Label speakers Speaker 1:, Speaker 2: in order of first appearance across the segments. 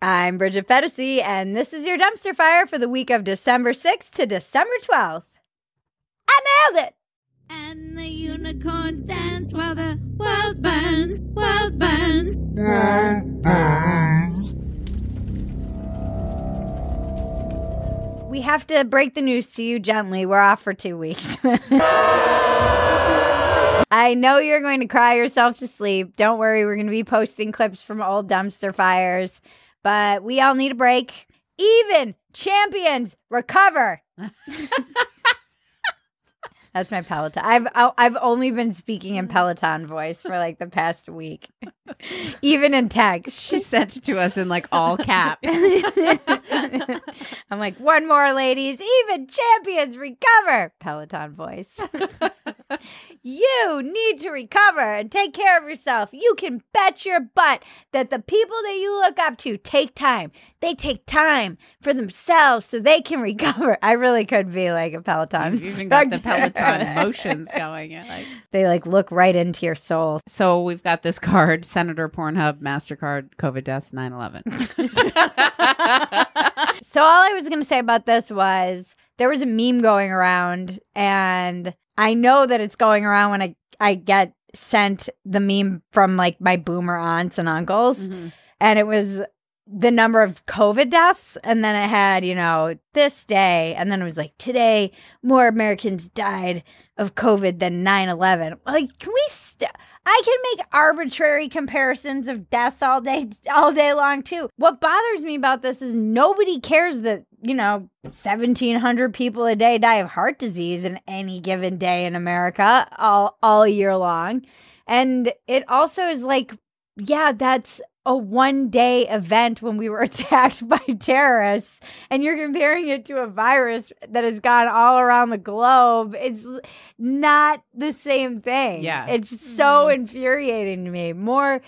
Speaker 1: I'm Bridget Phetasy, and this is your dumpster fire for the week of December 6th to December 12th. I nailed it!
Speaker 2: And the unicorns dance while the world burns, world burns.
Speaker 1: We have to break the news to you gently. We're off for two weeks. I know you're going to cry yourself to sleep. Don't worry, we're going to be posting clips from old dumpster fires, but we all need a break. Even champions recover. That's my Peloton. I've I've only been speaking in Peloton voice for like the past week, even in text.
Speaker 3: She sent it to us in like all caps.
Speaker 1: I'm like, one more, ladies. Even champions recover. Peloton voice. you need to recover and take care of yourself. You can bet your butt that the people that you look up to take time. They take time for themselves so they can recover. I really could be like a Peloton
Speaker 3: You've even got the
Speaker 1: instructor.
Speaker 3: Peloton motions going. Like,
Speaker 1: They like look right into your soul.
Speaker 3: so we've got this card, Senator Pornhub, MasterCard, COVID deaths, 9-11.
Speaker 1: So all I was going to say about this was there was a meme going around and I know that it's going around when I I get sent the meme from like my boomer aunts and uncles
Speaker 3: Mhm.
Speaker 1: and it was the number of covid deaths and then it had you know this day and then it was like today more americans died of covid than 9-11 like can we st- i can make arbitrary comparisons of deaths all day all day long too. What bothers me about this is nobody cares that you know 1700 people a day die of heart disease in any given day in america all all year long. And it also is like yeah that's a one day event when we were attacked by terrorists and you're comparing it to a virus that has gone all around the globe it's not the same thing.
Speaker 3: Yeah.
Speaker 1: it's so mm-hmm. infuriating to me. More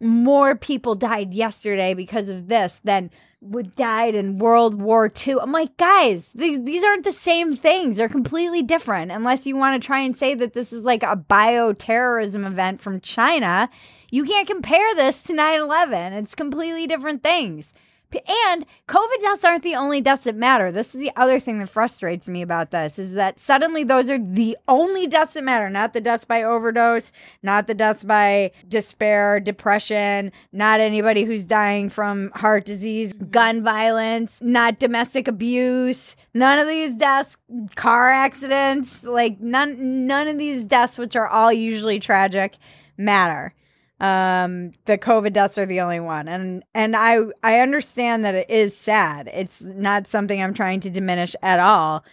Speaker 1: more people died yesterday because of this than would died in World War II. I'm like, guys, these, these aren't the same things. They're completely different. Unless you want to try and say that this is like a bioterrorism event from China, you can't compare this to 9 11. It's completely different things. And COVID deaths aren't the only deaths that matter. This is the other thing that frustrates me about this is that suddenly those are the only deaths that matter, not the deaths by overdose, not the deaths by despair, depression, not anybody who's dying from heart disease, gun violence, not domestic abuse, none of these deaths, car accidents, like none none of these deaths which are all usually tragic matter um the covid deaths are the only one. And and i i understand that it is sad. It's not something i'm trying to diminish at all.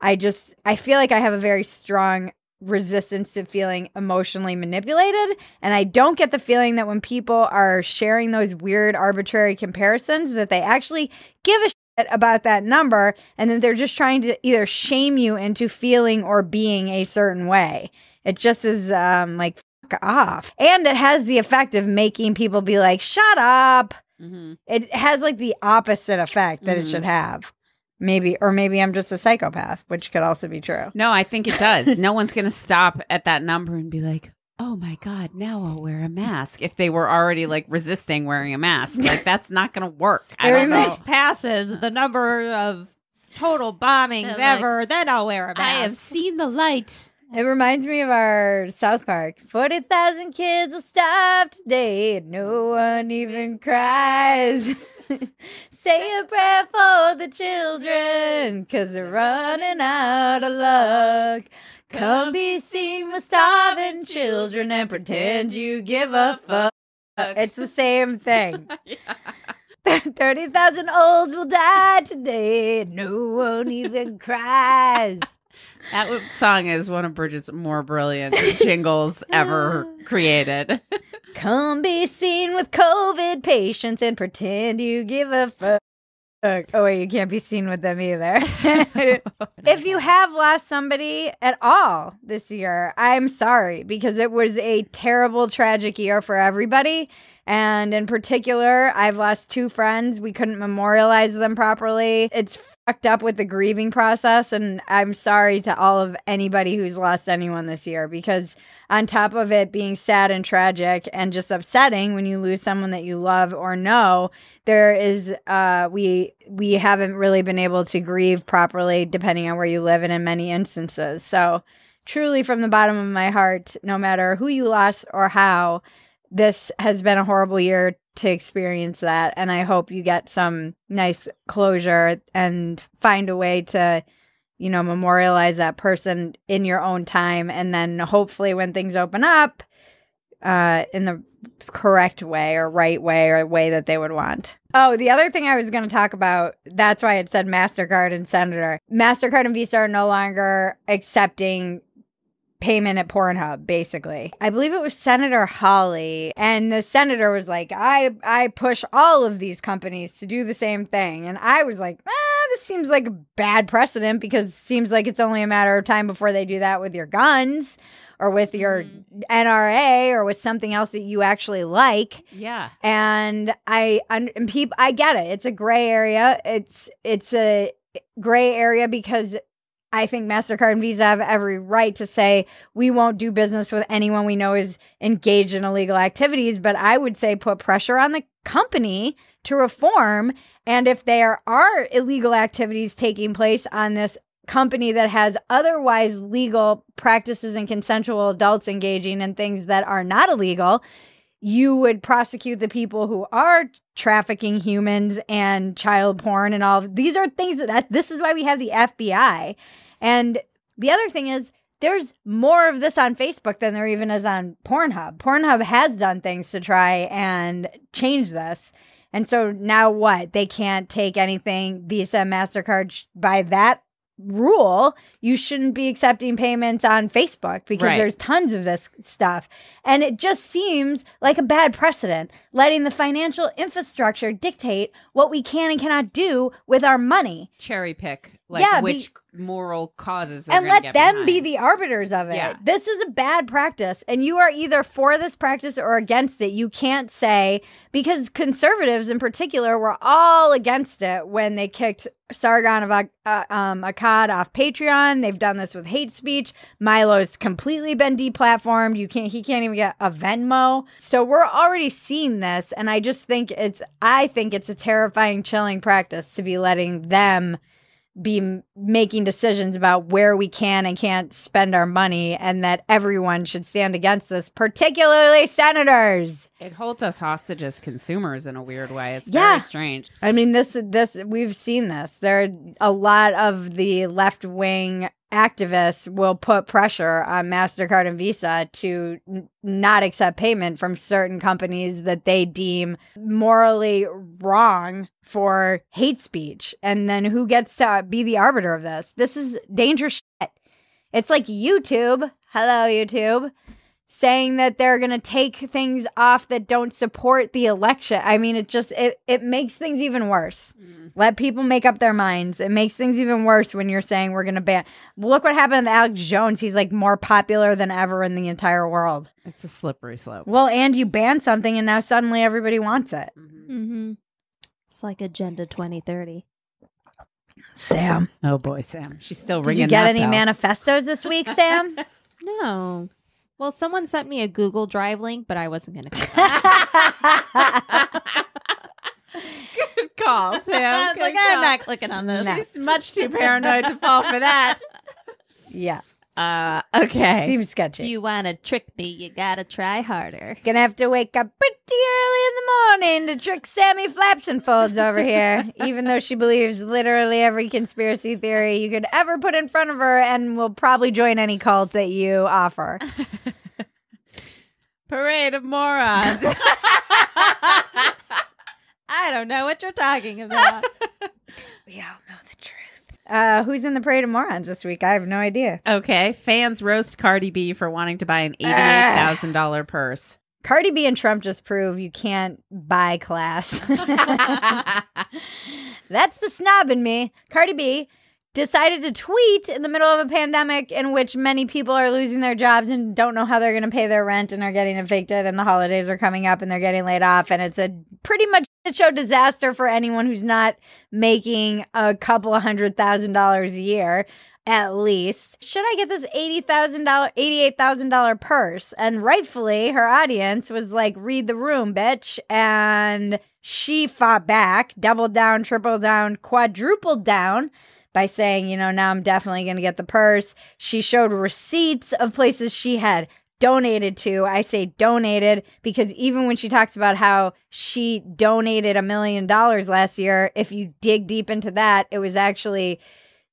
Speaker 1: I just i feel like i have a very strong resistance to feeling emotionally manipulated. And i don't get the feeling that when people are sharing those weird arbitrary comparisons that they actually give a shit about that number and that they're just trying to either shame you into feeling or being a certain way. It just is um like off and it has the effect of making people be like shut up
Speaker 3: Mhm.
Speaker 1: it has like the opposite effect that it
Speaker 3: Mhm.
Speaker 1: should have maybe or maybe i'm just a psychopath which could also be true
Speaker 3: No, I think it does. no one's going to stop at that number and be like, oh my God, now I'll wear a mask. If they were already like resisting wearing a mask, like that's not going to work. I
Speaker 1: Very much.
Speaker 4: passes the number of total bombings
Speaker 3: like,
Speaker 4: ever, then I'll wear a mask.
Speaker 3: I have seen the light.
Speaker 1: It reminds me of our South Park. 40,000 kids will starve today and no one even cries. Say a prayer for the children because they're running out of luck. Come be seen with starving children and pretend you give a fuck. It's the same thing. 30,000 olds will die today and no one even cries.
Speaker 3: That song is one of Bridget's more brilliant jingles ever created.
Speaker 1: Come be seen with COVID patients and pretend you give a fuck. Oh, wait, you can't be seen with them either. if you have lost somebody at all this year, I'm sorry because it was a terrible, tragic year for everybody. And in particular, I've lost two friends. We couldn't memorialize them properly. It's fucked up with the grieving process. And I'm sorry to all of anybody who's lost anyone this year because, on top of it being sad and tragic and just upsetting when you lose someone that you love or know, there is, uh, we, we haven't really been able to grieve properly depending on where you live and in many instances. So, truly from the bottom of my heart, no matter who you lost or how, this has been a horrible year to experience that. And I hope you get some nice closure and find a way to, you know, memorialize that person in your own time. And then hopefully when things open up, uh, in the correct way or right way or way that they would want. Oh, the other thing I was going to talk about, that's why it said MasterCard and Senator. MasterCard and Visa are no longer accepting payment at Pornhub, basically. I believe it was Senator Hawley, and the senator was like, I, I push all of these companies to do the same thing. And I was like, ah, this seems like a bad precedent because it seems like it's only a matter of time before they do that with your guns or with your NRA or with something else that you actually like
Speaker 3: Yeah.
Speaker 1: and I and people I get it. It's a gray area. It's it's a gray area because I think Mastercard and Visa have every right to say we won't do business with anyone we know is engaged in illegal activities. But I would say put pressure on the company to reform. And if there are illegal activities taking place on this company that has otherwise legal practices and consensual adults engaging in things that are not illegal, you would prosecute the people who are trafficking humans and child porn and all. These are things that, this is why we have the FBI. And the other thing is there's more of this on Facebook than there even is on Pornhub. Pornhub has done things to try and change this. And so now what? They can't take anything Visa, MasterCard by that rule. You shouldn't be accepting payments on Facebook because
Speaker 3: Right.
Speaker 1: there's tons of this stuff. And it just seems like a bad precedent, letting the financial infrastructure dictate what we can and cannot do with our money.
Speaker 3: Cherry pick like
Speaker 1: Yeah, be-
Speaker 3: which moral causes
Speaker 1: and let them be the arbiters of it.
Speaker 3: Yeah.
Speaker 1: This is a bad practice, and you are either for this practice or against it. You can't say because conservatives, in particular, were all against it when they kicked Sargon of uh, um, Akkad off Patreon. They've done this with hate speech. Milo's completely been deplatformed. You can't. He can't even get a Venmo. So we're already seeing this, and I just think it's. I think it's a terrifying, chilling practice to be letting them be making decisions about where we can and can't spend our money and that everyone should stand against this particularly senators
Speaker 3: It holds us hostage as consumers in a weird way. It's
Speaker 1: Yeah.
Speaker 3: very strange.
Speaker 1: i mean this this we've seen this there are a lot of the left wing activists will put pressure on mastercard and visa to n- not accept payment from certain companies that they deem morally wrong for hate speech and then who gets to be the arbiter of this this is dangerous shit It's like YouTube, hello YouTube, saying that they're going to take things off that don't support the election. I mean, it just it it makes things even worse. Let people make up their minds. It makes things even worse when you're saying we're going to ban. Look what happened to Alex Jones. He's like more popular than ever in the entire world.
Speaker 3: It's a slippery slope.
Speaker 1: Well, and you ban something and now suddenly everybody wants it.
Speaker 5: Mm-hmm. It's like Agenda 2030.
Speaker 1: Sam,
Speaker 3: Oh boy, Sam. She's still
Speaker 1: did
Speaker 3: ringing.
Speaker 1: you get
Speaker 3: that
Speaker 1: any
Speaker 3: bell.
Speaker 1: manifestos this week, Sam?
Speaker 5: No. Well, someone sent me a Google Drive link, but I wasn't going to click on it.
Speaker 3: Good call, Sam.
Speaker 5: I was
Speaker 3: Good
Speaker 5: like,
Speaker 3: call.
Speaker 5: I'm not clicking on this.
Speaker 1: Nah.
Speaker 3: She's much too paranoid to fall for that.
Speaker 1: yeah,
Speaker 3: Uh, okay.
Speaker 1: seems sketchy.
Speaker 5: If you want to trick me, you got to try harder.
Speaker 1: Gonna have to wake up pretty early in the morning to trick Sammy Flaps and Folds over here, even though she believes literally every conspiracy theory you could ever put in front of her and will probably join any cult that you offer.
Speaker 3: Parade of morons.
Speaker 5: I don't know what you're talking about.
Speaker 1: We all know truth. Uh, who's in the Parade of Morons this week? I have no idea.
Speaker 3: okay. Fans roast Cardi B for wanting to buy an eighty-eight thousand dollar purse.
Speaker 1: Cardi B and Trump just prove you can't buy class. That's the snob in me. Cardi B decided to tweet in the middle of a pandemic in which many people are losing their jobs and don't know how they're going to pay their rent and are getting evicted and the holidays are coming up and they're getting laid off and it's a pretty much a show disaster for anyone who's not making a couple hundred thousand dollars a year at least. Should I get this eighty thousand dollar, eighty eight thousand dollar purse? And rightfully, her audience was like, "Read the room, bitch!" And she fought back, doubled down, tripled down, quadrupled down by saying, "You know, now I'm definitely going to get the purse." She showed receipts of places she had donated to. I say donated because even when she talks about how she donated a million dollars last year, if you dig deep into that, it was actually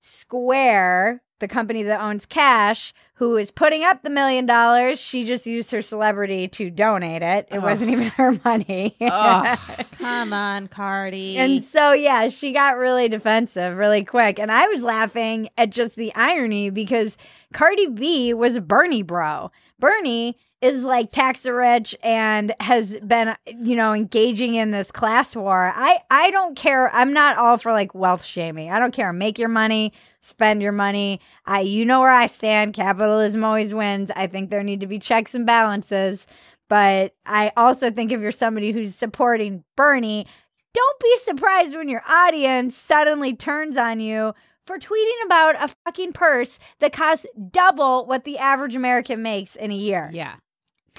Speaker 1: Square, the company that owns Cash, who is putting up the million dollars. She just used her celebrity to donate it. It
Speaker 3: Ugh.
Speaker 1: wasn't even her money.
Speaker 3: Oh, Ugh.
Speaker 5: Come on, Cardi.
Speaker 1: And so, yeah, she got really defensive really quick. And I was laughing at just the irony because Cardi B was a Bernie bro. Bernie is like tax the rich and has been, you know, engaging in this class war. I, I don't care. I'm not all for like wealth shaming. I don't care. Make your money, spend your money. I, you know where I stand. Capitalism always wins. I think there need to be checks and balances. But I also think if you're somebody who's supporting Bernie, don't be surprised when your audience suddenly turns on you for tweeting about a fucking purse that costs double what the average American makes in a year.
Speaker 3: Yeah.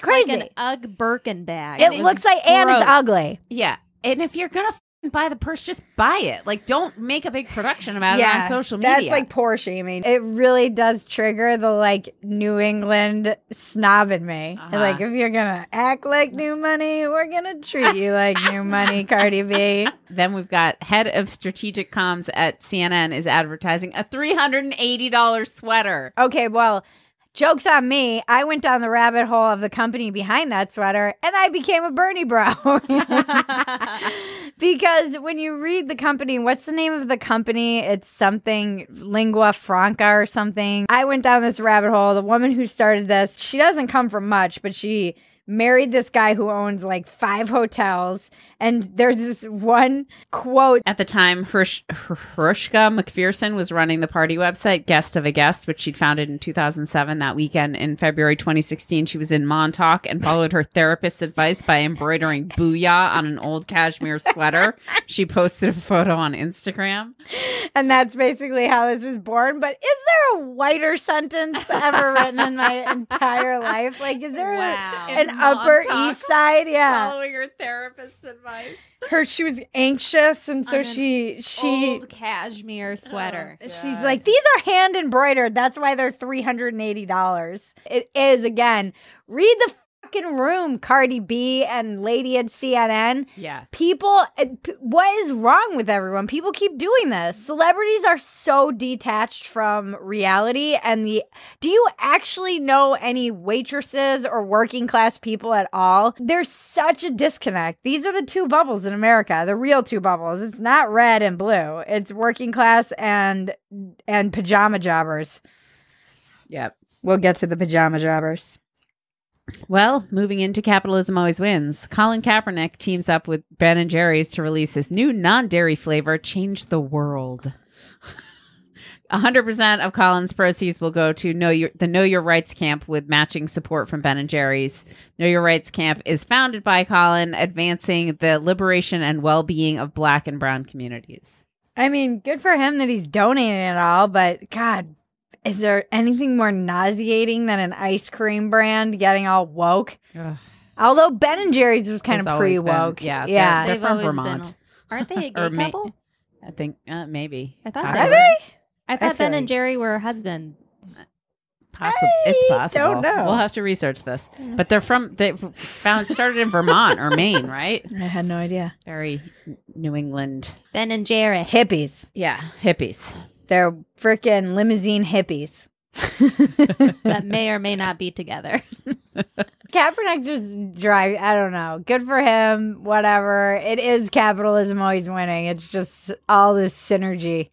Speaker 1: Crazy.
Speaker 5: Like an Ugg Birkin bag.
Speaker 1: it
Speaker 5: It's
Speaker 1: looks like, and it's ugly.
Speaker 3: Yeah. And if you're going to buy the purse, just buy it. Like, don't make a big production about it on social media.
Speaker 1: That's like poor shaming. It really does trigger the like New England snob in me.
Speaker 3: Uh-huh.
Speaker 1: Like if you're gonna act like new money, we're gonna treat you like new money, Cardi B.
Speaker 3: Then we've got head of strategic comms at CNN is advertising a $380 sweater.
Speaker 1: Okay, well, joke's on me. I went down the rabbit hole of the company behind that sweater and I became a Bernie bro. because when you read the company, what's the name of the company? It's something lingua franca or something. I went down this rabbit hole. The woman who started this, she doesn't come from much, but she married this guy who owns like five hotels. And there's this one quote
Speaker 3: At the time, Hrush- Hruska MacPherson was running the party website Guest of a Guest, which she'd founded in 2007. That weekend in February 2016, she was in Montauk and followed her therapist's advice by embroidering booyah on an old cashmere sweater. She posted a photo on Instagram.
Speaker 1: And that's basically how this was born. But is there a whiter sentence ever written in my entire life? Like, is there a-
Speaker 5: Wow.
Speaker 1: an
Speaker 3: In
Speaker 1: Upper
Speaker 3: Montauk,
Speaker 1: East Side? Yeah.
Speaker 3: Following her therapist's advice.
Speaker 1: Her, she was anxious. And so
Speaker 5: an
Speaker 1: she, she,
Speaker 5: Old cashmere uh, sweater.
Speaker 1: she's like, these are hand embroidered. That's why they're $380. It is, again, read the fucking room, Cardi B and Lady at CNN.
Speaker 3: Yeah.
Speaker 1: People, uh, what is wrong with everyone? People keep doing this. Celebrities are so detached from reality. And the, do you actually know any waitresses or working class people at all? There's such a disconnect. These are the two bubbles in America, the real two bubbles. It's not red and blue. It's working class and and pajama jobbers.
Speaker 3: Yep.
Speaker 1: We'll get to the pajama jobbers.
Speaker 3: Well, moving into capitalism always wins. Colin Kaepernick teams up with Ben and Jerry's to release his new non-dairy flavor, Change the World. 100% of Colin's proceeds will go to know your, the Know Your Rights camp with matching support from Ben and Jerry's. Know Your Rights camp is founded by Colin, advancing the liberation and well-being of black and brown communities.
Speaker 1: I mean, good for him that he's donating it all, but God, is there anything more nauseating than an ice cream brand getting all woke? Although Ben and Jerry's was kind
Speaker 3: Has
Speaker 1: of pre woke.
Speaker 3: been- yeah, they're-
Speaker 1: yeah.
Speaker 3: they're
Speaker 5: They've
Speaker 3: from
Speaker 5: always been-
Speaker 3: Vermont.
Speaker 5: Aren't they a gay
Speaker 3: ma-
Speaker 5: couple?
Speaker 3: I think uh, maybe.
Speaker 5: I thought
Speaker 1: Are
Speaker 5: they were. I thought
Speaker 1: feel
Speaker 5: Ben and Jerry were husbands.
Speaker 3: Possi- it's possible.
Speaker 1: don't know.
Speaker 3: We'll have to research this. But they're from they found started in Vermont or Maine, right?
Speaker 1: I had no idea.
Speaker 3: Very New England.
Speaker 5: Ben and Jerry.
Speaker 1: Hippies.
Speaker 3: Yeah, hippies.
Speaker 1: They're freaking limousine hippies.
Speaker 5: that may or may not be together.
Speaker 1: Kaepernick just drive. I don't know. Good for him. Whatever. It is capitalism always winning. It's just all this synergy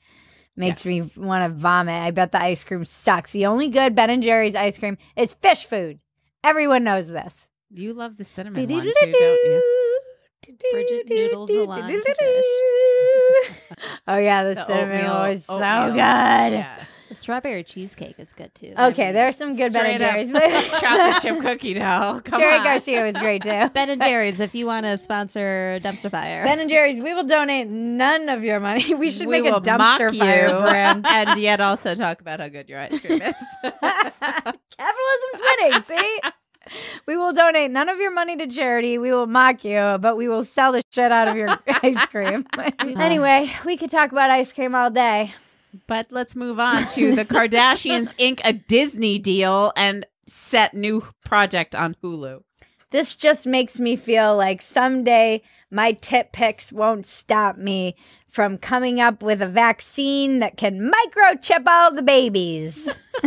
Speaker 1: makes me want to vomit. I bet the ice cream sucks. The only good Ben and Jerry's ice cream is fish food. Everyone knows this.
Speaker 3: You love the cinnamon one too, don't you?
Speaker 5: Bridget noodles a
Speaker 1: Oh yeah, the,
Speaker 3: The
Speaker 1: cinnamon
Speaker 3: oatmeal-
Speaker 1: roll is so
Speaker 3: oatmeal.
Speaker 1: good.
Speaker 3: Yeah.
Speaker 5: The strawberry cheesecake is good too.
Speaker 1: Okay, there are some good Ben and Jerry's.
Speaker 3: up chocolate chip cookie dough. Come
Speaker 1: Jerry
Speaker 3: on.
Speaker 1: Garcia was great too.
Speaker 5: Ben and Jerry's, if you want to sponsor Dumpster Fire.
Speaker 1: Ben and Jerry's, we will donate none of your money. We should
Speaker 3: we
Speaker 1: make a dumpster fire brand.
Speaker 3: and yet also talk about how good your ice cream is.
Speaker 1: Capitalism's winning, see? We will donate none of your money to charity. We will mock you, but we will sell the shit out of your ice cream. anyway, we could talk about ice cream all day.
Speaker 3: but let's move on to the Kardashians ink a Disney deal and set new project on Hulu.
Speaker 1: This just makes me feel like someday my tip picks won't stop me from coming up with a vaccine that can microchip all the babies.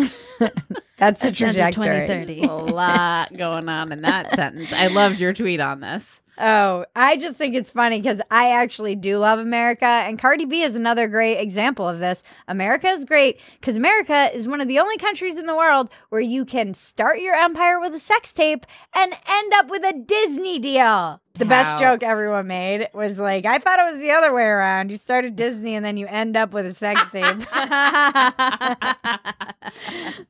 Speaker 1: That's the
Speaker 5: Agenda
Speaker 1: trajectory.
Speaker 5: 2030.
Speaker 3: A lot going on in that sentence. I loved your tweet on this.
Speaker 1: Oh, I just think it's funny because I actually do love America, and Cardi B is another great example of this. America is great because America is one of the only countries in the world where you can start your empire with a sex tape and end up with a Disney deal. The best joke everyone made was like, I thought it was the other way around. You started Disney and then you end up with a sex tape.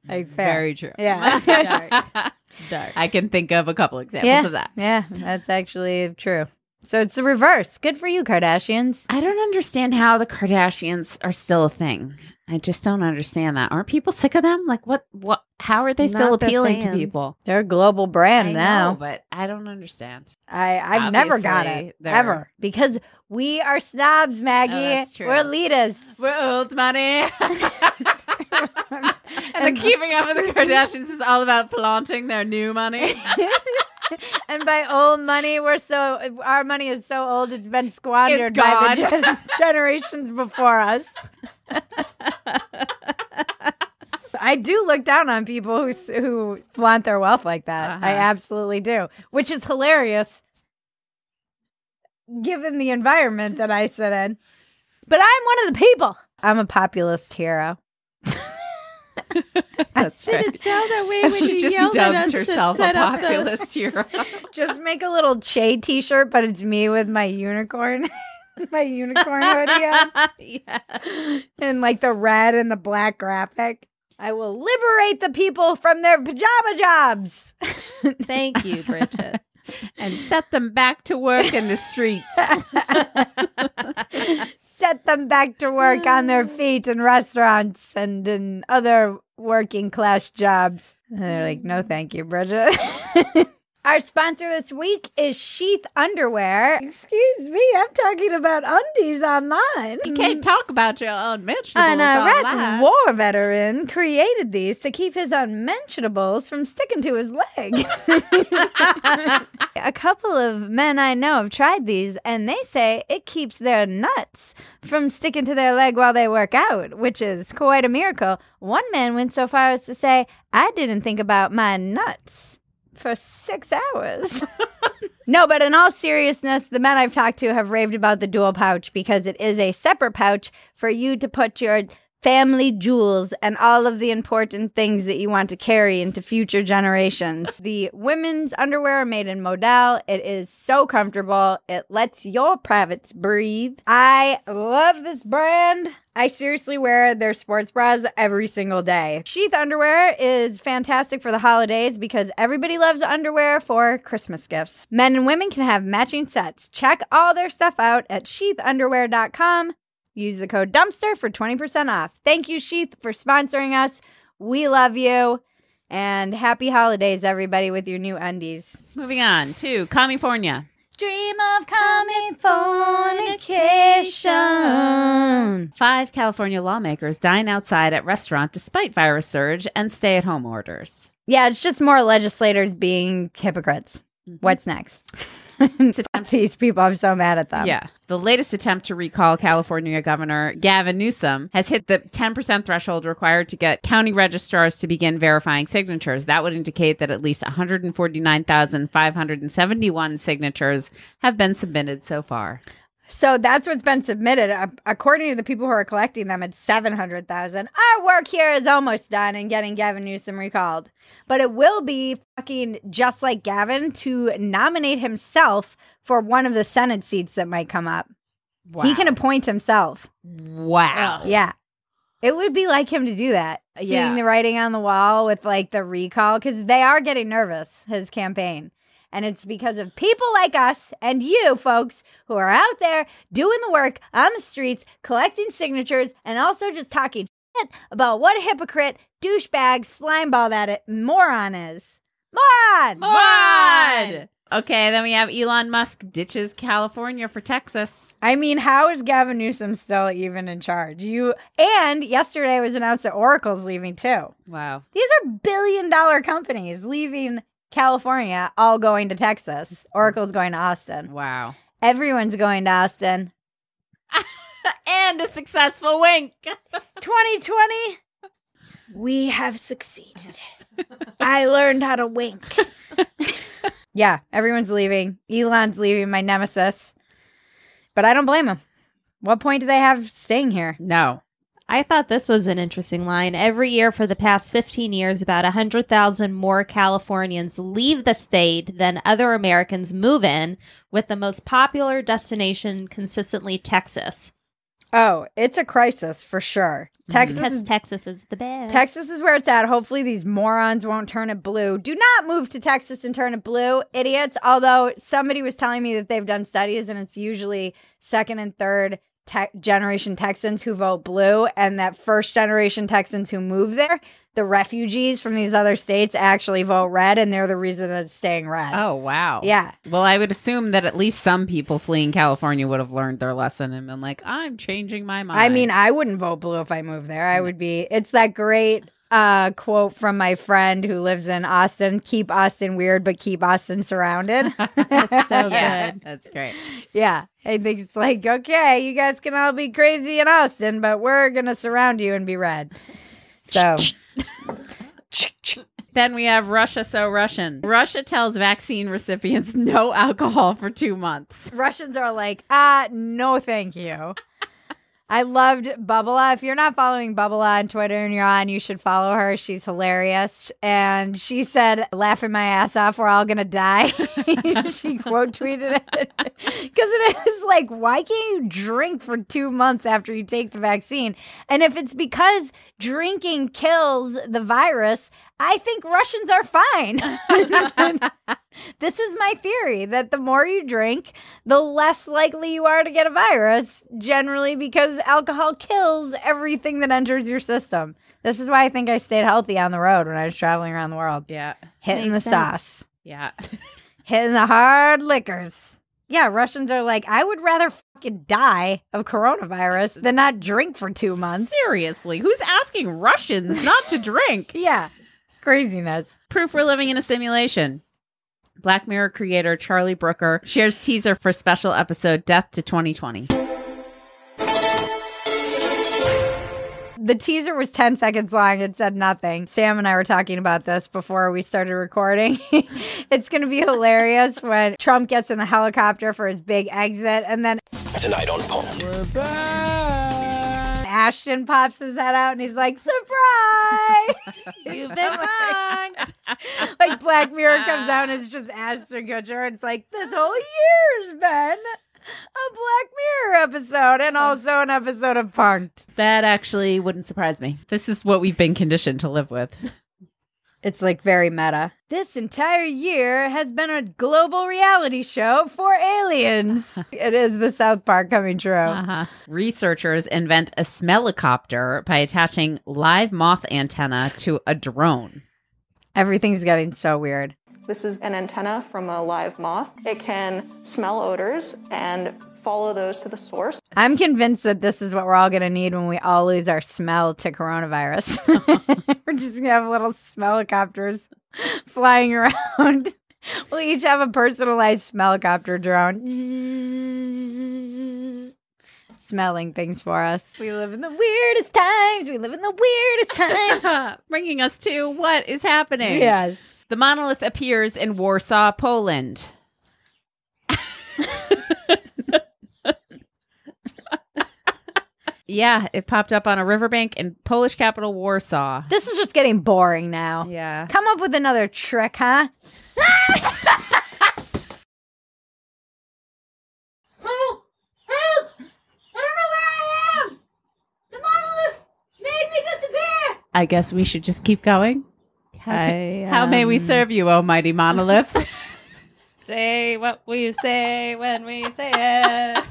Speaker 1: like, fair.
Speaker 3: Very true.
Speaker 1: Yeah.
Speaker 5: Dark. Dark.
Speaker 3: I can think of a couple examples
Speaker 1: yeah.
Speaker 3: of that.
Speaker 1: Yeah, that's actually true. So it's the reverse. Good for you, Kardashians.
Speaker 3: I don't understand how the Kardashians are still a thing. I just don't understand that. Aren't people sick of them? Like what what how are they still
Speaker 5: Not the
Speaker 3: appealing to people?
Speaker 1: They're a global brand
Speaker 3: I
Speaker 1: now.
Speaker 3: know, but I don't understand.
Speaker 1: I, I've never got it
Speaker 3: they're-
Speaker 1: ever because we are snobs, Maggie.
Speaker 3: Oh, that's true.
Speaker 1: We're elitists.
Speaker 3: We're old money. and the keeping up with the Kardashians is all about flaunting their new money.
Speaker 1: and by old money, we're so our money is so old it's been squandered by the gen- generations before us. I do look down on people who who flaunt their wealth like that. I
Speaker 3: Uh-huh.
Speaker 1: absolutely do, which is hilarious given the environment that I sit in. But I'm one of the people. I'm a populist hero.
Speaker 3: That's right.
Speaker 5: It sound that way when
Speaker 3: she
Speaker 5: you
Speaker 3: just dubs herself a
Speaker 5: up the-
Speaker 3: populist hero.
Speaker 1: Just make a little Che t-shirt, but it's me with my unicorn, my unicorn hoodie on.
Speaker 3: yeah.
Speaker 1: and like the red and the black graphic. I will liberate the people from their pajama jobs.
Speaker 5: Thank you, Bridget.
Speaker 3: And set them back to work in the streets.
Speaker 1: Set them back to work on their feet in restaurants and in other working class jobs. And they're like, no, thank you, Bridget. Our sponsor this week is Sheath Underwear. Excuse me, I'm talking about undies online.
Speaker 3: You can't talk about your unmentionables
Speaker 1: An Iraq
Speaker 3: online.
Speaker 1: war veteran created these to keep his unmentionables from sticking to his leg. a couple of men I know have tried these, and they say it keeps their nuts from sticking to their leg while they work out, which is quite a miracle. One man went so far as to say, I didn't think about my nuts for six hours. No, but in all seriousness, the men I've talked to have raved about the dual pouch because it is a separate pouch for you to put your family jewels and all of the important things that you want to carry into future generations. the women's underwear are made in Modal. It is so comfortable. It lets your privates breathe. I love this brand. I seriously wear their sports bras every single day. Sheath underwear is fantastic for the holidays because everybody loves underwear for Christmas gifts. Men and women can have matching sets. Check all their stuff out at sheathunderwear.com. Use the code dumpster for 20% off. Thank you, Sheath, for sponsoring us. We love you. And happy holidays, everybody, with your new undies.
Speaker 3: Moving on to California.
Speaker 1: Dream of coming fornication.
Speaker 3: Five California lawmakers dine outside at restaurant despite virus surge and stay at home orders.
Speaker 1: Yeah, it's just more legislators being hypocrites. Mm-hmm. What's next? These people, I'm so mad at them.
Speaker 3: yeah. The latest attempt to recall California Governor Gavin Newsom has hit the 10% threshold required to get county registrars to begin verifying signatures. That would indicate that at least 149,571 signatures have been submitted so far.
Speaker 1: So that's what's been submitted. Uh, according to the people who are collecting them, it's 700,000. Our work here is almost done in getting Gavin Newsom recalled. But it will be fucking just like Gavin to nominate himself for one of the Senate seats that might come up. He can appoint himself.
Speaker 3: Wow.
Speaker 1: Yeah. It would be like him to do that. Seeing
Speaker 3: Yeah.
Speaker 1: the writing on the wall with like the recall, because they are getting nervous, his campaign. And it's because of people like us and you folks who are out there doing the work on the streets, collecting signatures, and also just talking shit about what a hypocrite, douchebag, slimeball that it, moron is. Moron!
Speaker 3: Mod. Okay, then we have Elon Musk ditches California for Texas.
Speaker 1: I mean, how is Gavin Newsom still even in charge? You and yesterday was announced that Oracle's leaving too.
Speaker 3: Wow.
Speaker 1: These are billion dollar companies leaving California, all going to Texas. Oracle's going to Austin.
Speaker 3: Wow.
Speaker 1: Everyone's going to Austin.
Speaker 3: and a successful wink.
Speaker 1: 2020, we have succeeded. I learned how to wink. yeah, everyone's leaving. Elon's leaving, my nemesis. But I don't blame him. What point do they have staying here?
Speaker 3: No.
Speaker 5: I thought this was an interesting line. Every year for the past 15 years, about 100,000 more Californians leave the state than other Americans move in, with the most popular destination consistently Texas.
Speaker 1: Oh, it's a crisis for sure. Mm-hmm. Texas
Speaker 5: Because
Speaker 1: is
Speaker 5: Texas is the best.
Speaker 1: Texas is where it's at. Hopefully, these morons won't turn it blue. Do not move to Texas and turn it blue, idiots. Although somebody was telling me that they've done studies and it's usually second and third te- generation Texans who vote blue, and that first generation Texans who move there, the refugees from these other states, actually vote red, and they're the reason that it's staying red.
Speaker 3: Oh, wow.
Speaker 1: Yeah.
Speaker 3: Well, I would assume that at least some people fleeing California would have learned their lesson and been like, I'm changing my mind.
Speaker 1: I mean, I wouldn't vote blue if I moved there. I mm. would be. It's that great uh, quote from my friend who lives in Austin: "Keep Austin weird, but keep Austin surrounded."
Speaker 5: That's so
Speaker 3: yeah,
Speaker 5: good.
Speaker 3: that's great.
Speaker 1: yeah, I think it's like, okay, you guys can all be crazy in Austin, but we're gonna surround you and be red. So,
Speaker 3: Then we have Russia so Russian. Russia tells vaccine recipients no alcohol for two months.
Speaker 1: Russians are like, ah, no, thank you. I loved Bubba. If you're not following Bubba on Twitter and you're on, you should follow her. She's hilarious. And she said, laughing my ass off, we're all going to die. she quote tweeted it. Because it is like, why can't you drink for two months after you take the vaccine? And if it's because drinking kills the virus, I think Russians are fine. this is my theory that the more you drink, the less likely you are to get a virus, generally because alcohol kills everything that enters your system. This is why I think I stayed healthy on the road when I was traveling around the world.
Speaker 3: Yeah.
Speaker 1: Hitting
Speaker 5: Makes
Speaker 1: the
Speaker 5: sense.
Speaker 1: sauce,
Speaker 3: Yeah.
Speaker 1: hitting the hard liquors. Yeah, Russians are like, I would rather fucking die of coronavirus than not drink for two months.
Speaker 3: Seriously, who's asking Russians not to drink?
Speaker 1: Yeah, craziness.
Speaker 3: Proof we're living in a simulation. Black Mirror creator Charlie Brooker shares teaser for special episode Death to 2020.
Speaker 1: The teaser was 10 seconds long. It said nothing. Sam and I were talking about this before we started recording. it's going to be hilarious when Trump gets in the helicopter for his big exit and then
Speaker 6: Tonight on Punk'd.
Speaker 1: Ashton pops his head out and he's like, surprise!
Speaker 5: You've been punked.
Speaker 1: like Black Mirror comes out and it's just Ashton Kutcher. And it's like, this whole year's been a Black Mirror episode and also an episode of Punk'd.
Speaker 3: That actually wouldn't surprise me. This is what we've been conditioned to live with.
Speaker 1: It's like very meta. This entire year has been a global reality show for aliens. it is the South Park coming true.
Speaker 3: Uh-huh. Researchers invent a smellicopter by attaching live moth antenna to a drone.
Speaker 1: Everything's getting so weird.
Speaker 7: This is an antenna from a live moth. It can smell odors and follow those to the source.
Speaker 1: I'm convinced that this is what we're all going to need when we all lose our smell to coronavirus. we're just going to have little smellicopters flying around. We'll each have a personalized smellicopter drone. Smelling things for us. We live in the weirdest times. We live in the weirdest times.
Speaker 3: Bringing us to what is happening.
Speaker 1: yes.
Speaker 3: The monolith appears in Warsaw, Poland. Yeah, it popped up on a riverbank in Polish capital Warsaw.
Speaker 1: This is just getting boring now.
Speaker 3: Yeah.
Speaker 1: Come up with another trick, huh?
Speaker 3: I
Speaker 1: don't know where I am! The monolith made me disappear!
Speaker 3: I guess we should just keep going.
Speaker 5: I, um...
Speaker 3: How may we
Speaker 5: um,
Speaker 3: serve you, almighty monolith?
Speaker 4: say what we say when we say it.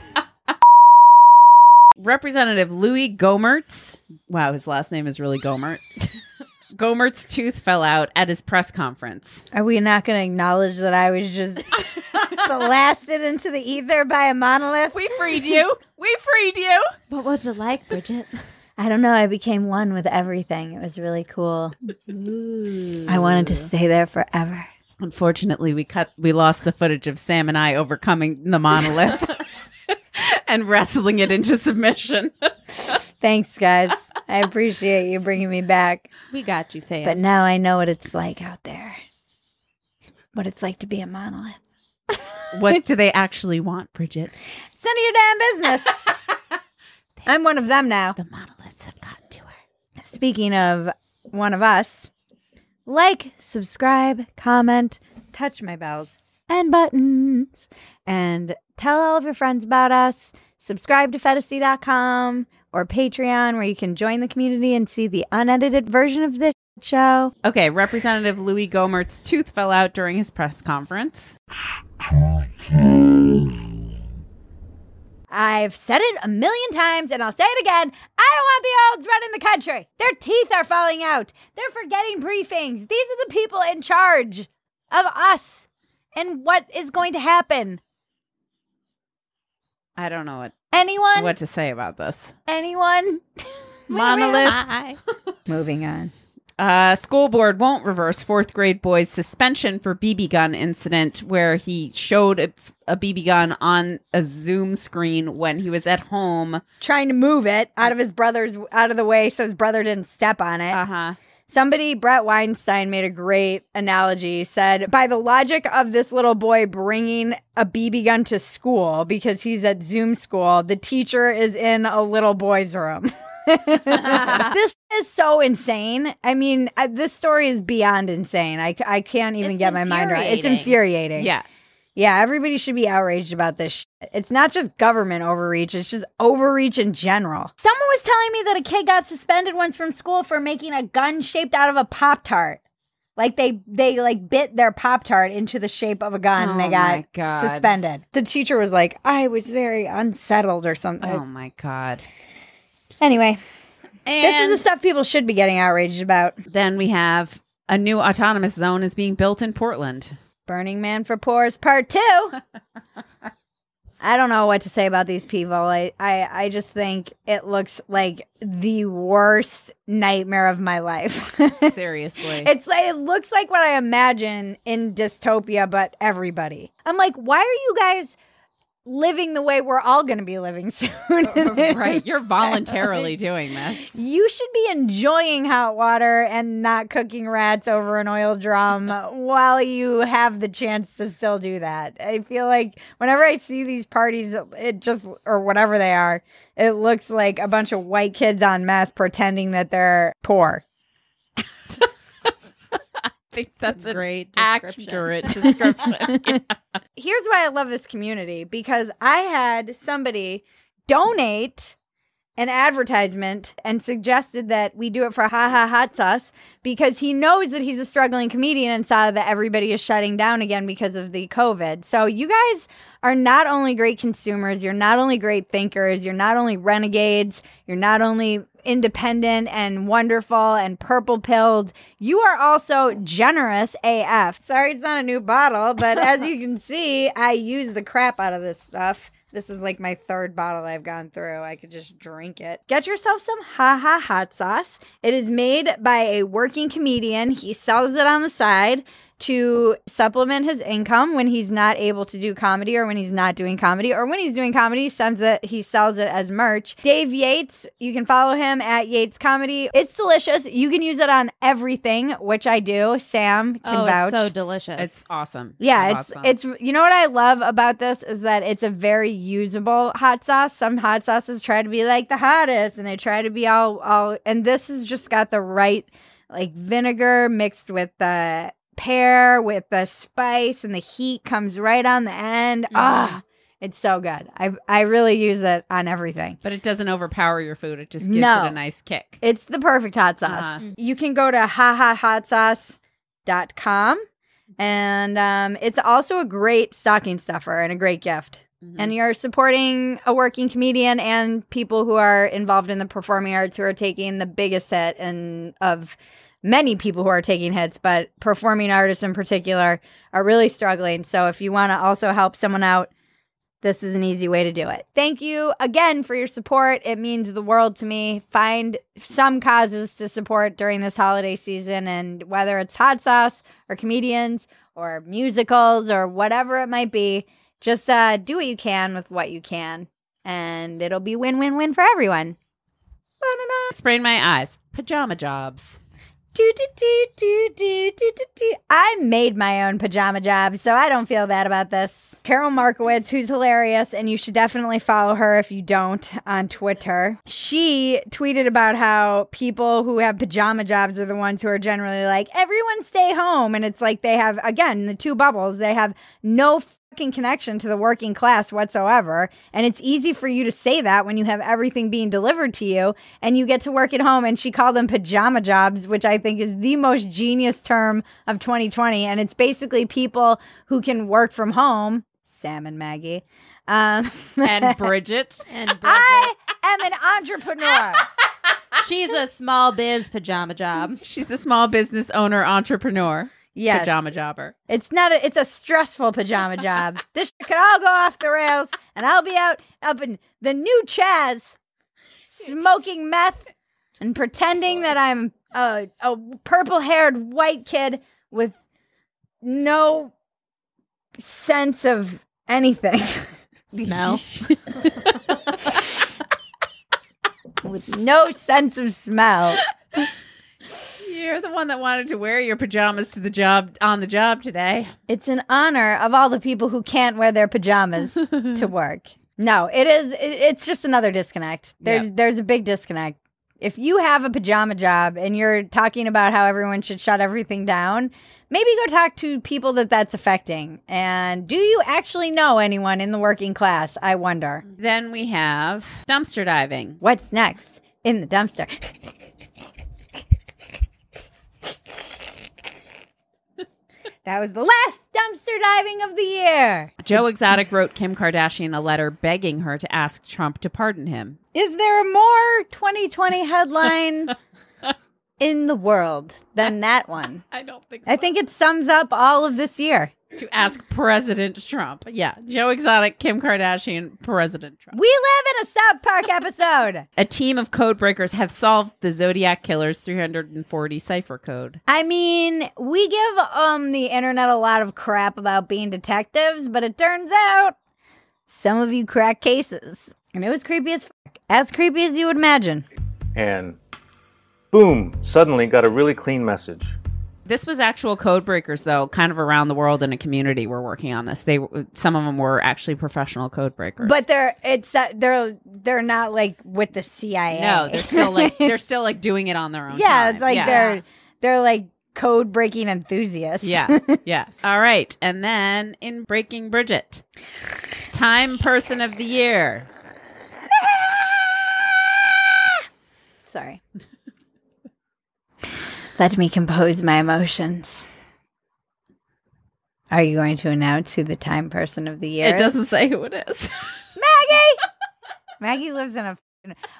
Speaker 3: Representative Louis Gomertz. Wow, his last name is really Gohmert. Gohmert's tooth fell out at his press conference.
Speaker 1: Are we not going to acknowledge that I was just blasted into the ether by a monolith?
Speaker 3: We freed you. We freed you.
Speaker 5: What was it like, Bridget?
Speaker 1: I don't know. I became one with everything. It was really cool. Ooh. I wanted to stay there forever.
Speaker 3: Unfortunately, we cut. We lost the footage of Sam and I overcoming the monolith and wrestling it into submission.
Speaker 1: Thanks, guys. I appreciate you bringing me back.
Speaker 5: We got you, fam.
Speaker 1: But now I know what it's like out there. What it's like to be a monolith.
Speaker 3: what do they actually want, Bridget?
Speaker 1: It's none of your damn business. I'm one of them now.
Speaker 3: The monoliths have gotten to her.
Speaker 1: Speaking of one of us, like, subscribe, comment, touch my bells and buttons, and tell all of your friends about us. Subscribe to Phetasy.com or Patreon, where you can join the community and see the unedited version of this show.
Speaker 3: Okay, Representative Louis Gohmert's tooth fell out during his press conference.
Speaker 1: I've said it a million times and I'll say it again. I don't want the olds running the country. Their teeth are falling out. They're forgetting briefings. These are the people in charge of us and what is going to happen.
Speaker 3: I don't know what
Speaker 1: Anyone?
Speaker 3: what to say about this.
Speaker 1: Anyone?
Speaker 3: Monolith.
Speaker 1: Moving on.
Speaker 3: Uh, school board won't reverse fourth grade boy's suspension for BB gun incident where he showed a, a BB gun on a Zoom screen when he was at home.
Speaker 1: Trying to move it out of his brother's out of the way so his brother didn't step on it.
Speaker 3: Uh huh.
Speaker 1: Somebody, Bret Weinstein, made a great analogy. Said, by the logic of this little boy bringing a BB gun to school because he's at Zoom school, the teacher is in a little boy's room. this is so insane. I mean, uh, this story is beyond insane. I, I can't even
Speaker 5: It's
Speaker 1: get my mind around it. It's
Speaker 5: infuriating.
Speaker 3: Yeah.
Speaker 1: Yeah, everybody should be outraged about this. Shit. It's not just government overreach, it's just overreach in general. Someone was telling me that a kid got suspended once from school for making a gun shaped out of a Pop Tart. Like they they like bit their Pop Tart into the shape of a gun and
Speaker 3: Oh
Speaker 1: they got suspended. The teacher was like, I was very unsettled or something.
Speaker 3: Oh my god.
Speaker 1: Anyway,
Speaker 3: And
Speaker 1: this is the stuff people should be getting outraged about.
Speaker 3: then we have a new autonomous zone is being built in Portland.
Speaker 1: Burning Man for Poors Part Two. I don't know what to say about these people. I, I I just think it looks like the worst nightmare of my life.
Speaker 3: Seriously.
Speaker 1: it's like it looks like what I imagine in dystopia, but everybody. I'm like, why are you guys living the way we're all going to be living soon?
Speaker 3: right. You're voluntarily doing this.
Speaker 1: You should be enjoying hot water and not cooking rats over an oil drum while you have the chance to still do that. I feel like whenever I see these parties, it just, or whatever they are, it looks like a bunch of white kids on meth pretending that they're poor.
Speaker 3: Think that's a
Speaker 5: Great description.
Speaker 3: accurate description. Yeah.
Speaker 1: Here's why I love this community because I had somebody donate an advertisement and suggested that we do it for Ha Ha Hot Sauce because he knows that he's a struggling comedian and saw that everybody is shutting down again because of the COVID. So you guys are not only great consumers, you're not only great thinkers, you're not only renegades, you're not only independent and wonderful and purple pilled, you are also generous AF. Sorry, it's not a new bottle, but as you can see, I use the crap out of this stuff. This is like my third bottle I've gone through. I could just drink it. Get yourself some Ha Ha hot sauce. It is made by a working comedian. He sells it on the side to supplement his income when he's not able to do comedy or when he's not doing comedy or when he's doing comedy he sends it he sells it as merch dave yates you can follow him at yates comedy it's delicious you can use it on everything which i do sam can
Speaker 5: Oh,
Speaker 1: vouch
Speaker 5: it's so delicious.
Speaker 3: It's awesome.
Speaker 1: yeah, it's
Speaker 3: awesome.
Speaker 1: it's you know what I love about this is that it's a very usable hot sauce. Some hot sauces try to be like the hottest and they try to be all all and this has just got the right like vinegar mixed with the pear with the spice and the heat comes right on the end. Ah, It's so good. I I really use it on everything.
Speaker 3: But it doesn't overpower your food. It just gives
Speaker 1: No.
Speaker 3: it a nice kick.
Speaker 1: It's the perfect hot sauce.
Speaker 3: Uh-huh.
Speaker 1: You can go to hahahotsauce.com and um, it's also a great stocking stuffer and a great gift.
Speaker 3: Mhm.
Speaker 1: And you're supporting a working comedian and people who are involved in the performing arts who are taking the biggest hit and of many people who are taking hits, but performing artists in particular are really struggling. So if you want to also help someone out, this is an easy way to do it. Thank you again for your support. It means the world to me. Find some causes to support during this holiday season, and whether it's hot sauce or comedians or musicals or whatever it might be, just uh, do what you can with what you can, and it'll be win win win for everyone. Ba-na-na.
Speaker 3: Sprain my eyes. Pajama jobs.
Speaker 1: Do, do, do. I made my own pajama job, so I don't feel bad about this. Carol Markowitz, who's hilarious, and you should definitely follow her if you don't on Twitter. She tweeted about how people who have pajama jobs are the ones who are generally like, everyone stay home. And it's like they have, again, the two bubbles, they have no connection to the working class whatsoever. And it's easy for you to say that when you have everything being delivered to you and you get to work at home. And she called them pajama jobs, which I think is the most genius term of 2020. And it's basically people who can work from home. Sam and Maggie. Um,
Speaker 3: And Bridget.
Speaker 5: And Bridget,
Speaker 1: I am an entrepreneur.
Speaker 5: she's a small biz pajama job.
Speaker 3: She's a small business owner, entrepreneur,
Speaker 1: Yes.
Speaker 3: pajama jobber.
Speaker 1: It's not a, it's a stressful pajama job. This could all go off the rails and I'll be out up in the new Chaz smoking meth and pretending that I'm a, a purple-haired white kid with no sense of anything.
Speaker 5: Smell.
Speaker 1: with no sense of smell.
Speaker 3: You're the one that wanted to wear your pajamas to the job on the job today.
Speaker 1: It's in honor of all the people who can't wear their pajamas to work. No, it is. It, it's just another disconnect. There's there's a big disconnect. If you have a pajama job and you're talking about how everyone should shut everything down, maybe go talk to people that that's affecting. And do you actually know anyone in the working class? I wonder.
Speaker 3: Then we have dumpster diving.
Speaker 1: What's next in the dumpster? that was the last dumpster diving of the year.
Speaker 3: Joe Exotic wrote Kim Kardashian a letter begging her to ask Trump to pardon him.
Speaker 1: Is there a more 2020 headline in the world than that one?
Speaker 3: I don't think
Speaker 1: I think it sums up all of this year.
Speaker 3: To ask President Trump. Yeah, Joe Exotic, Kim Kardashian, President Trump.
Speaker 1: We live in a South Park episode.
Speaker 3: A team of code breakers have solved the Zodiac Killer's 340 cipher code.
Speaker 1: I mean, we give um the internet a lot of crap about being detectives, but it turns out some of you crack cases. And it was creepy as fuck. As creepy as you would imagine.
Speaker 8: and boom, suddenly got a really clean message.
Speaker 3: This was actual code breakers, though, kind of around the world in a community were working on this. They some of them were actually professional code breakers.
Speaker 1: But they're it's that they're they're not like with the CIA.
Speaker 3: no, they're still like they're still like doing it on their own.
Speaker 1: yeah,
Speaker 3: time.
Speaker 1: it's like
Speaker 3: Yeah.
Speaker 1: they're they're like code breaking enthusiasts.
Speaker 3: Yeah, yeah. All right, and then in Breaking Bridget, Time Person of the Year.
Speaker 1: Sorry. Let me compose my emotions. Are you going to announce who the time person of the year
Speaker 3: It doesn't say who it is.
Speaker 1: Maggie. Maggie lives in a.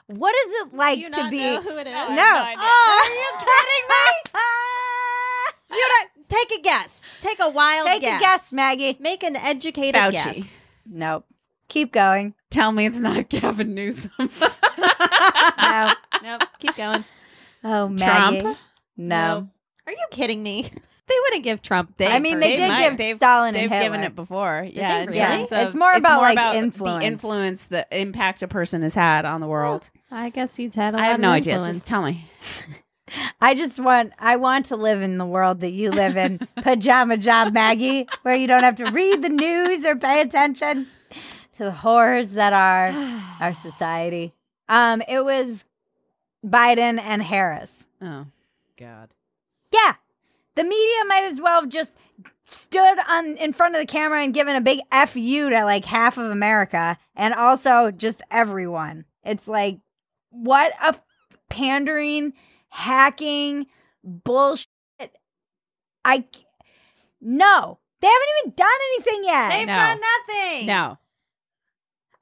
Speaker 1: What is it like
Speaker 5: you
Speaker 1: to be?
Speaker 5: know who it is?
Speaker 1: no.
Speaker 5: Oh, are you kidding me? You don't, take a guess. Take a wild
Speaker 1: Take
Speaker 5: guess.
Speaker 1: a guess, Maggie.
Speaker 5: Make an educated
Speaker 3: Fauci.
Speaker 5: guess.
Speaker 1: Nope. Keep going.
Speaker 3: Tell me it's not Gavin Newsom.
Speaker 1: No.
Speaker 5: Nope. Keep going.
Speaker 1: Oh, Maggie.
Speaker 3: Trump?
Speaker 1: No.
Speaker 5: Are you kidding me? They wouldn't give Trump.
Speaker 1: They, I mean, they did
Speaker 3: might-
Speaker 1: give
Speaker 3: they've-
Speaker 1: Stalin and
Speaker 3: They've
Speaker 1: Hitler.
Speaker 3: given it before. yeah,
Speaker 5: really?
Speaker 1: Yeah,
Speaker 3: of-
Speaker 1: it's more about, like,
Speaker 3: the
Speaker 1: influence.
Speaker 3: influence, the impact a person has had on the world.
Speaker 5: I guess he's had a lot
Speaker 3: I have
Speaker 5: of
Speaker 3: no idea. Just tell me.
Speaker 1: I just want I want to live in the world that you live in, pajama job Maggie, where you don't have to read the news or pay attention to the horrors that are our society. Um, it was Biden and Harris.
Speaker 3: Oh, God.
Speaker 1: Yeah, The media might as well have just stood on in front of the camera and given a big F you to like half of America and also just everyone. It's like what a pandering, hacking bullshit. I no, they haven't even done anything yet.
Speaker 4: They've
Speaker 3: No.
Speaker 4: done nothing.
Speaker 3: No.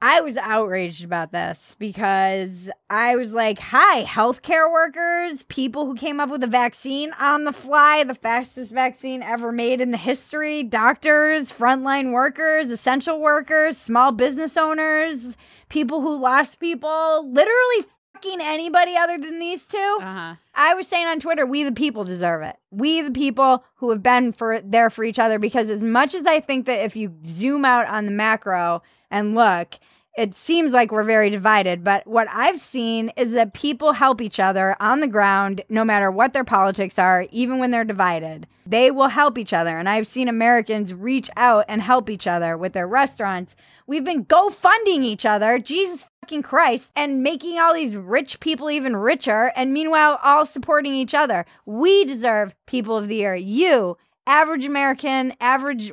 Speaker 1: I was outraged about this because I was like, hi, healthcare workers, people who came up with a vaccine on the fly, the fastest vaccine ever made in the history, doctors, frontline workers, essential workers, small business owners, people who lost people, literally fucking anybody other than these two.
Speaker 3: Uh huh.
Speaker 1: I was saying on Twitter, we the people deserve it. We the people who have been for there for each other because as much as I think that if you zoom out on the macro and look, it seems like we're very divided, but what I've seen is that people help each other on the ground no matter what their politics are, even when they're divided. They will help each other. And I've seen Americans reach out and help each other with their restaurants. We've been go funding each other, Jesus fucking Christ, and making all these rich people even richer, and meanwhile, all supporting each other. We deserve People of the Year. You, average American, average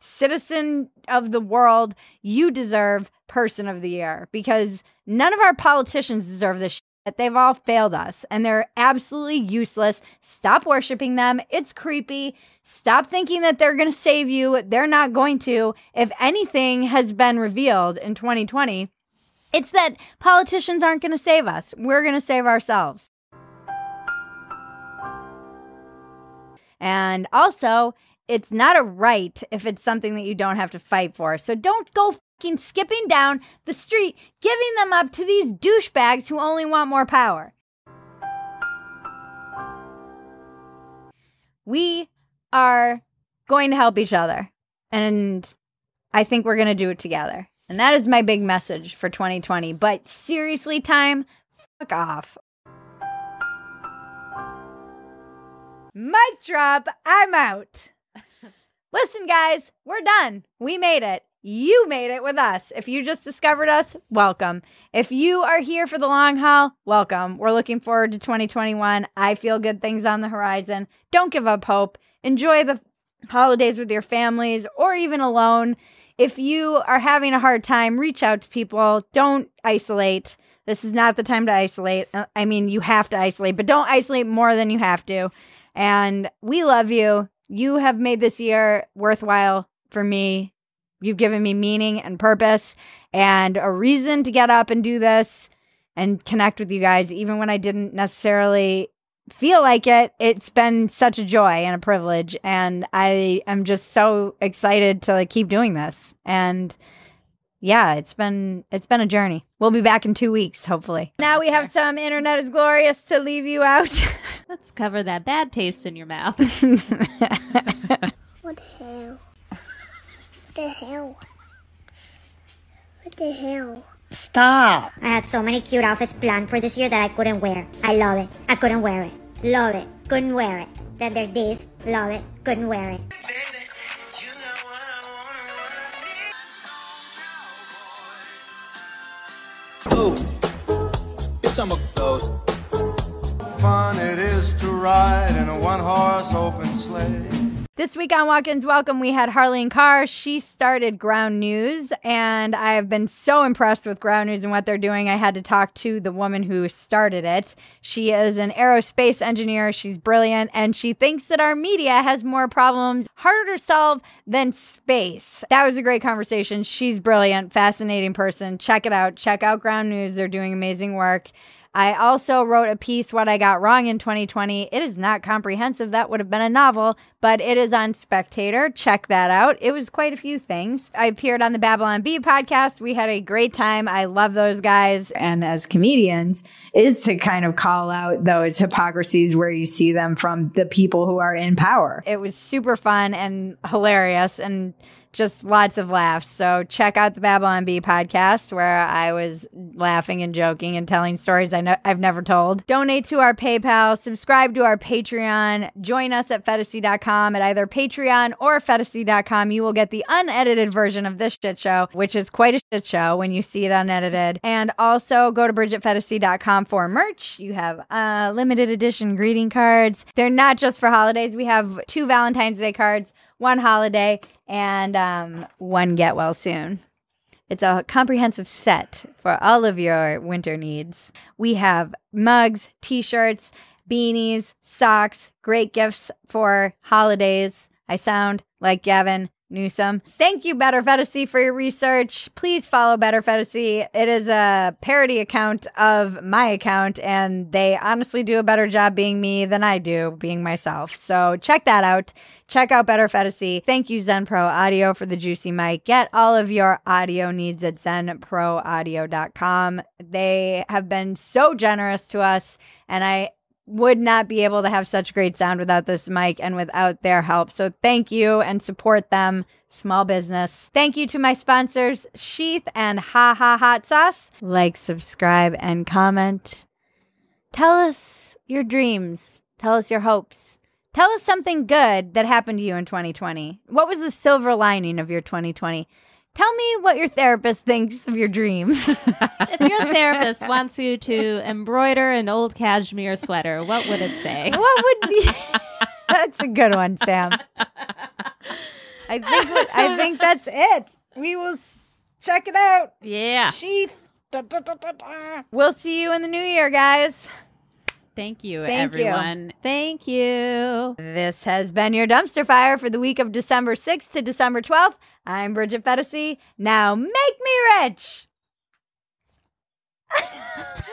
Speaker 1: citizen of the world, you deserve Person of the Year because none of our politicians deserve this shit. They've all failed us and they're absolutely useless. Stop worshiping them. It's creepy. Stop thinking that they're going to save you. They're not going to. If anything has been revealed in 2020, it's that politicians aren't going to save us. We're going to save ourselves. And also, it's not a right if it's something that you don't have to fight for. So don't go fucking skipping down the street, giving them up to these douchebags who only want more power. We are going to help each other. And I think we're going to do it together. And that is my big message for 2020. But seriously, time, fuck off. Mic drop. I'm out. Listen, guys, we're done. We made it. You made it with us. If you just discovered us, welcome. If you are here for the long haul, welcome. We're looking forward to 2021. I feel good things on the horizon. Don't give up hope. Enjoy the holidays with your families or even alone. If you are having a hard time, reach out to people. Don't isolate. This is not the time to isolate. Uh, I mean, you have to isolate, but don't isolate more than you have to. And we love you. You have made this year worthwhile for me. You've given me meaning and purpose and a reason to get up and do this and connect with you guys, even when I didn't necessarily feel like it. It's been such a joy and a privilege. And I am just so excited to like, keep doing this. And yeah, it's been it's been a journey. We'll be back in two weeks, hopefully. Now we have some internet is glorious to leave you out.
Speaker 5: Let's cover that bad taste in your mouth.
Speaker 9: What the hell? What the hell? What the hell?
Speaker 10: Stop.
Speaker 9: I had so many cute outfits planned for this year that I couldn't wear. I love it. I couldn't wear it. Love it. Couldn't wear it. Then there's this. Love it. Couldn't wear it.
Speaker 11: Bitch, I'm a ghost.
Speaker 12: Fun it is to ride in a one horse open sleigh.
Speaker 1: This week on Walk-ins Welcome, we had Harleen Kaur. She started Ground News, and I have been so impressed with Ground News and what they're doing. I had to talk to the woman who started it. She is an aerospace engineer. She's brilliant, and she thinks that our media has more problems, harder to solve than space. That was a great conversation. She's brilliant, fascinating person. Check it out. Check out Ground News. They're doing amazing work. I also wrote a piece, What I Got Wrong in 2020. It is not comprehensive. That would have been a novel, but it is on Spectator. Check that out. It was quite a few things. I appeared on the Babylon Bee podcast. We had a great time. I love those guys. And as comedians, is to kind of call out those hypocrisies where you see them from the people who are in power. It was super fun and hilarious and just lots of laughs. So check out the Babylon Bee podcast where I was laughing and joking and telling stories I know I've never told. Donate to our PayPal, subscribe to our Patreon, join us at phetasy.com at either Patreon or phetasy.com. You will get the unedited version of this shit show, which is quite a shit show when you see it unedited. And also go to bridgetphetasy.com for merch. You have uh, limited edition greeting cards. They're not just for holidays. We have two Valentine's Day cards, one holiday, and um, one get well soon. It's a comprehensive set for all of your winter needs. We have mugs, t shirts, beanies, socks, great gifts for holidays. I sound like Gavin Newsom. Thank you, Better Fantasy, for your research. Please follow Better Fantasy. It is a parody account of my account, and they honestly do a better job being me than I do being myself. So check that out. Check out Better Fantasy. Thank you, Zen Pro Audio, for the juicy mic. Get all of your audio needs at zenproaudio.com. They have been so generous to us, and I would not be able to have such great sound without this mic and without their help. So thank you and support them. Small business. Thank you to my sponsors, Sheath and Ha Ha Hot Sauce. Like, subscribe, and comment. Tell us your dreams. Tell us your hopes. Tell us something good that happened to you in 2020. What was the silver lining of your 2020? Tell me what your therapist thinks of your dreams.
Speaker 5: If your therapist wants you to embroider an old cashmere sweater, what would it say?
Speaker 1: what would be That's a good one, Sam. I think I think that's it. We will s- check it out.
Speaker 3: Yeah.
Speaker 1: Sheath. Da, da, da. We'll see you in the new year, guys.
Speaker 3: Thank you,
Speaker 1: Thank you.
Speaker 3: everyone.
Speaker 5: Thank you.
Speaker 1: This has been your dumpster fire for the week of December 6th to December 12th. I'm Bridget Phetasy. Now make me rich.